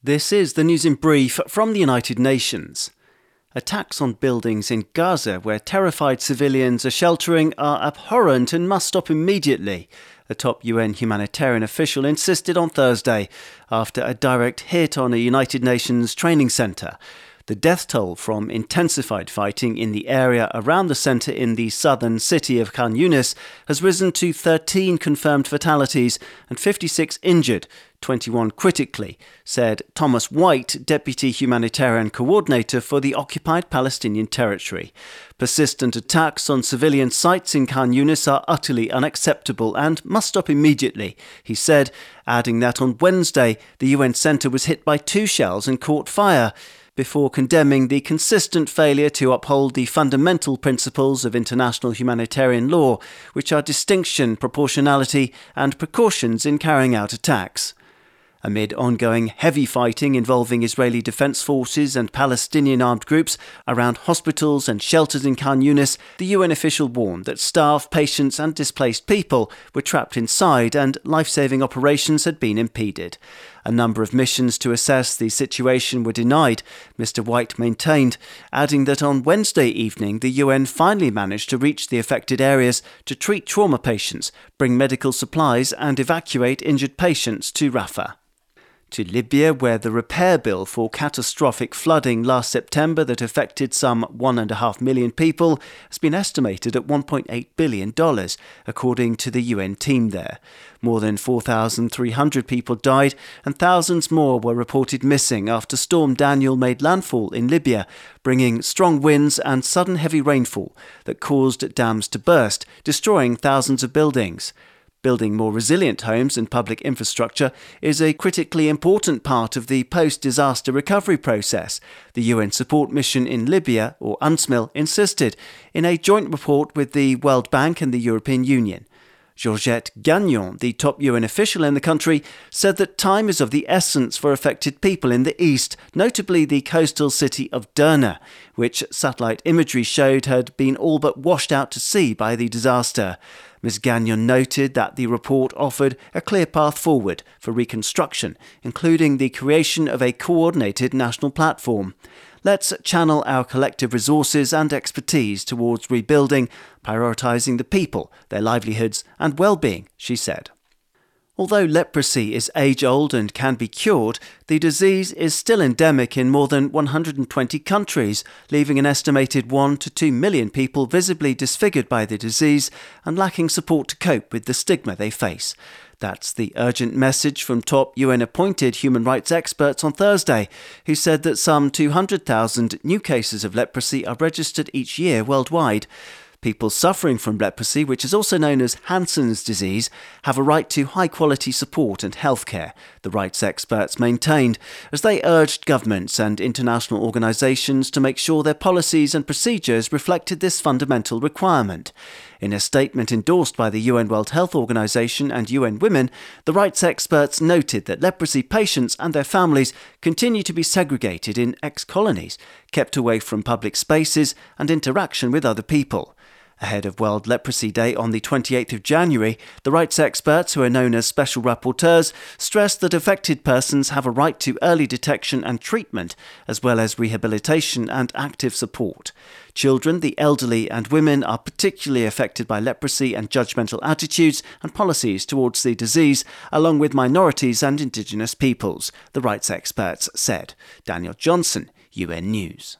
This is the news in brief from the United Nations. Attacks on buildings in Gaza where terrified civilians are sheltering are abhorrent and must stop immediately, a top UN humanitarian official insisted on Thursday after a direct hit on a United Nations training centre. The death toll from intensified fighting in the area around the centre in the southern city of Khan Yunis has risen to 13 confirmed fatalities and 56 injured, 21 critically, said Thomas White, Deputy Humanitarian Coordinator for the occupied Palestinian territory. Persistent attacks on civilian sites in Khan Yunis are utterly unacceptable and must stop immediately, he said, adding that on Wednesday the UN centre was hit by two shells and caught fire before condemning the consistent failure to uphold the fundamental principles of international humanitarian law, which are distinction, proportionality, and precautions in carrying out attacks. Amid ongoing heavy fighting involving Israeli defense forces and Palestinian armed groups around hospitals and shelters in Khan Yunis, the UN official warned that staff, patients, and displaced people were trapped inside and life saving operations had been impeded. A number of missions to assess the situation were denied, Mr. White maintained, adding that on Wednesday evening the UN finally managed to reach the affected areas to treat trauma patients, bring medical supplies, and evacuate injured patients to Rafah to Libya, where the repair bill for catastrophic flooding last September that affected some 1.5 million people has been estimated at $1.8 billion, according to the UN team there. More than 4,300 people died, and thousands more were reported missing after Storm Daniel made landfall in Libya, bringing strong winds and sudden heavy rainfall that caused dams to burst, destroying thousands of buildings. Building more resilient homes and public infrastructure is a critically important part of the post disaster recovery process, the UN support mission in Libya, or UNSMIL, insisted in a joint report with the World Bank and the European Union. Georgette Gagnon, the top UN official in the country, said that time is of the essence for affected people in the east, notably the coastal city of Derna, which satellite imagery showed had been all but washed out to sea by the disaster. Ms. Gagnon noted that the report offered a clear path forward for reconstruction, including the creation of a coordinated national platform. Let's channel our collective resources and expertise towards rebuilding, prioritising the people, their livelihoods, and well being, she said. Although leprosy is age old and can be cured, the disease is still endemic in more than 120 countries, leaving an estimated 1 to 2 million people visibly disfigured by the disease and lacking support to cope with the stigma they face. That's the urgent message from top UN appointed human rights experts on Thursday, who said that some 200,000 new cases of leprosy are registered each year worldwide. People suffering from leprosy, which is also known as Hansen's disease, have a right to high quality support and healthcare, the rights experts maintained, as they urged governments and international organisations to make sure their policies and procedures reflected this fundamental requirement. In a statement endorsed by the UN World Health Organization and UN Women, the rights experts noted that leprosy patients and their families continue to be segregated in ex colonies, kept away from public spaces and interaction with other people. Ahead of World Leprosy Day on the 28th of January, the rights experts, who are known as special rapporteurs, stressed that affected persons have a right to early detection and treatment, as well as rehabilitation and active support. Children, the elderly, and women are particularly affected by leprosy and judgmental attitudes and policies towards the disease, along with minorities and indigenous peoples, the rights experts said. Daniel Johnson, UN News.